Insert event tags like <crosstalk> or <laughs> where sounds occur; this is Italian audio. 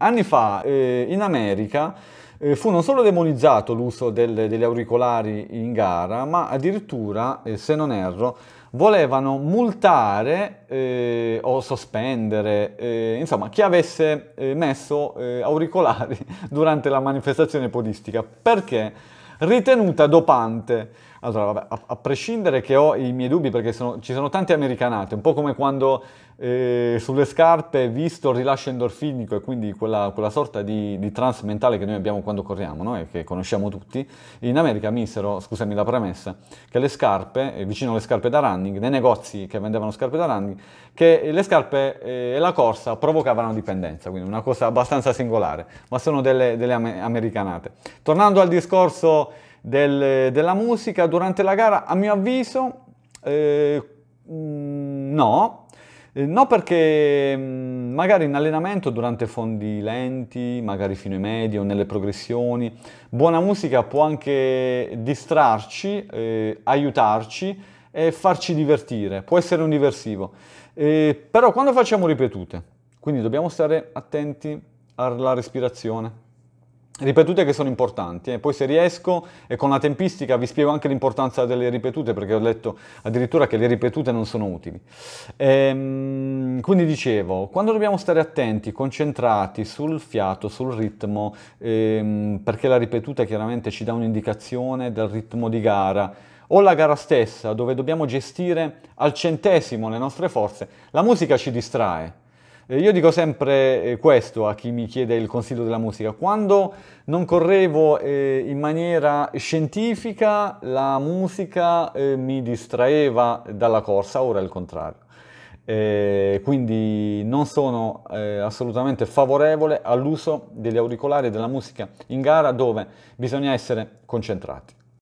anni fa eh, in America eh, fu non solo demonizzato l'uso del, degli auricolari in gara, ma addirittura, eh, se non erro, volevano multare eh, o sospendere, eh, insomma, chi avesse eh, messo eh, auricolari <laughs> durante la manifestazione podistica, perché ritenuta dopante. Allora, vabbè, a, a, prescindere che ho i miei dubbi perché sono, ci sono tante americanate, un po' come quando eh, sulle scarpe, visto il rilascio endorfinico e quindi quella, quella sorta di, di, trans mentale che noi abbiamo quando corriamo no? e che conosciamo tutti, in America misero, scusami la premessa, che le scarpe, eh, vicino alle scarpe da running, nei negozi che vendevano scarpe da running, che le scarpe eh, e la corsa provocavano dipendenza, quindi una cosa abbastanza singolare, ma sono delle, delle americanate. Tornando al discorso del, della musica, durante la gara, a mio avviso, eh, mm, no, eh, no perché mm, magari in allenamento durante fondi lenti, magari fino ai medi o nelle progressioni, buona musica può anche distrarci, eh, aiutarci e farci divertire, può essere un diversivo. Eh, però quando facciamo ripetute, quindi dobbiamo stare attenti alla respirazione, ripetute che sono importanti. Eh. Poi se riesco e con la tempistica vi spiego anche l'importanza delle ripetute perché ho letto addirittura che le ripetute non sono utili. Ehm, quindi dicevo, quando dobbiamo stare attenti, concentrati sul fiato, sul ritmo, ehm, perché la ripetuta chiaramente ci dà un'indicazione del ritmo di gara, o la gara stessa dove dobbiamo gestire al centesimo le nostre forze, la musica ci distrae io dico sempre eh, questo a chi mi chiede il consiglio della musica. Quando non correvo eh, in maniera scientifica, la musica mi distraeva dalla corsa, ora è il contrario. Eh, quindi non sono eh, assolutamente favorevole all'uso degli auricolari e della musica in gara dove bisogna essere concentrati.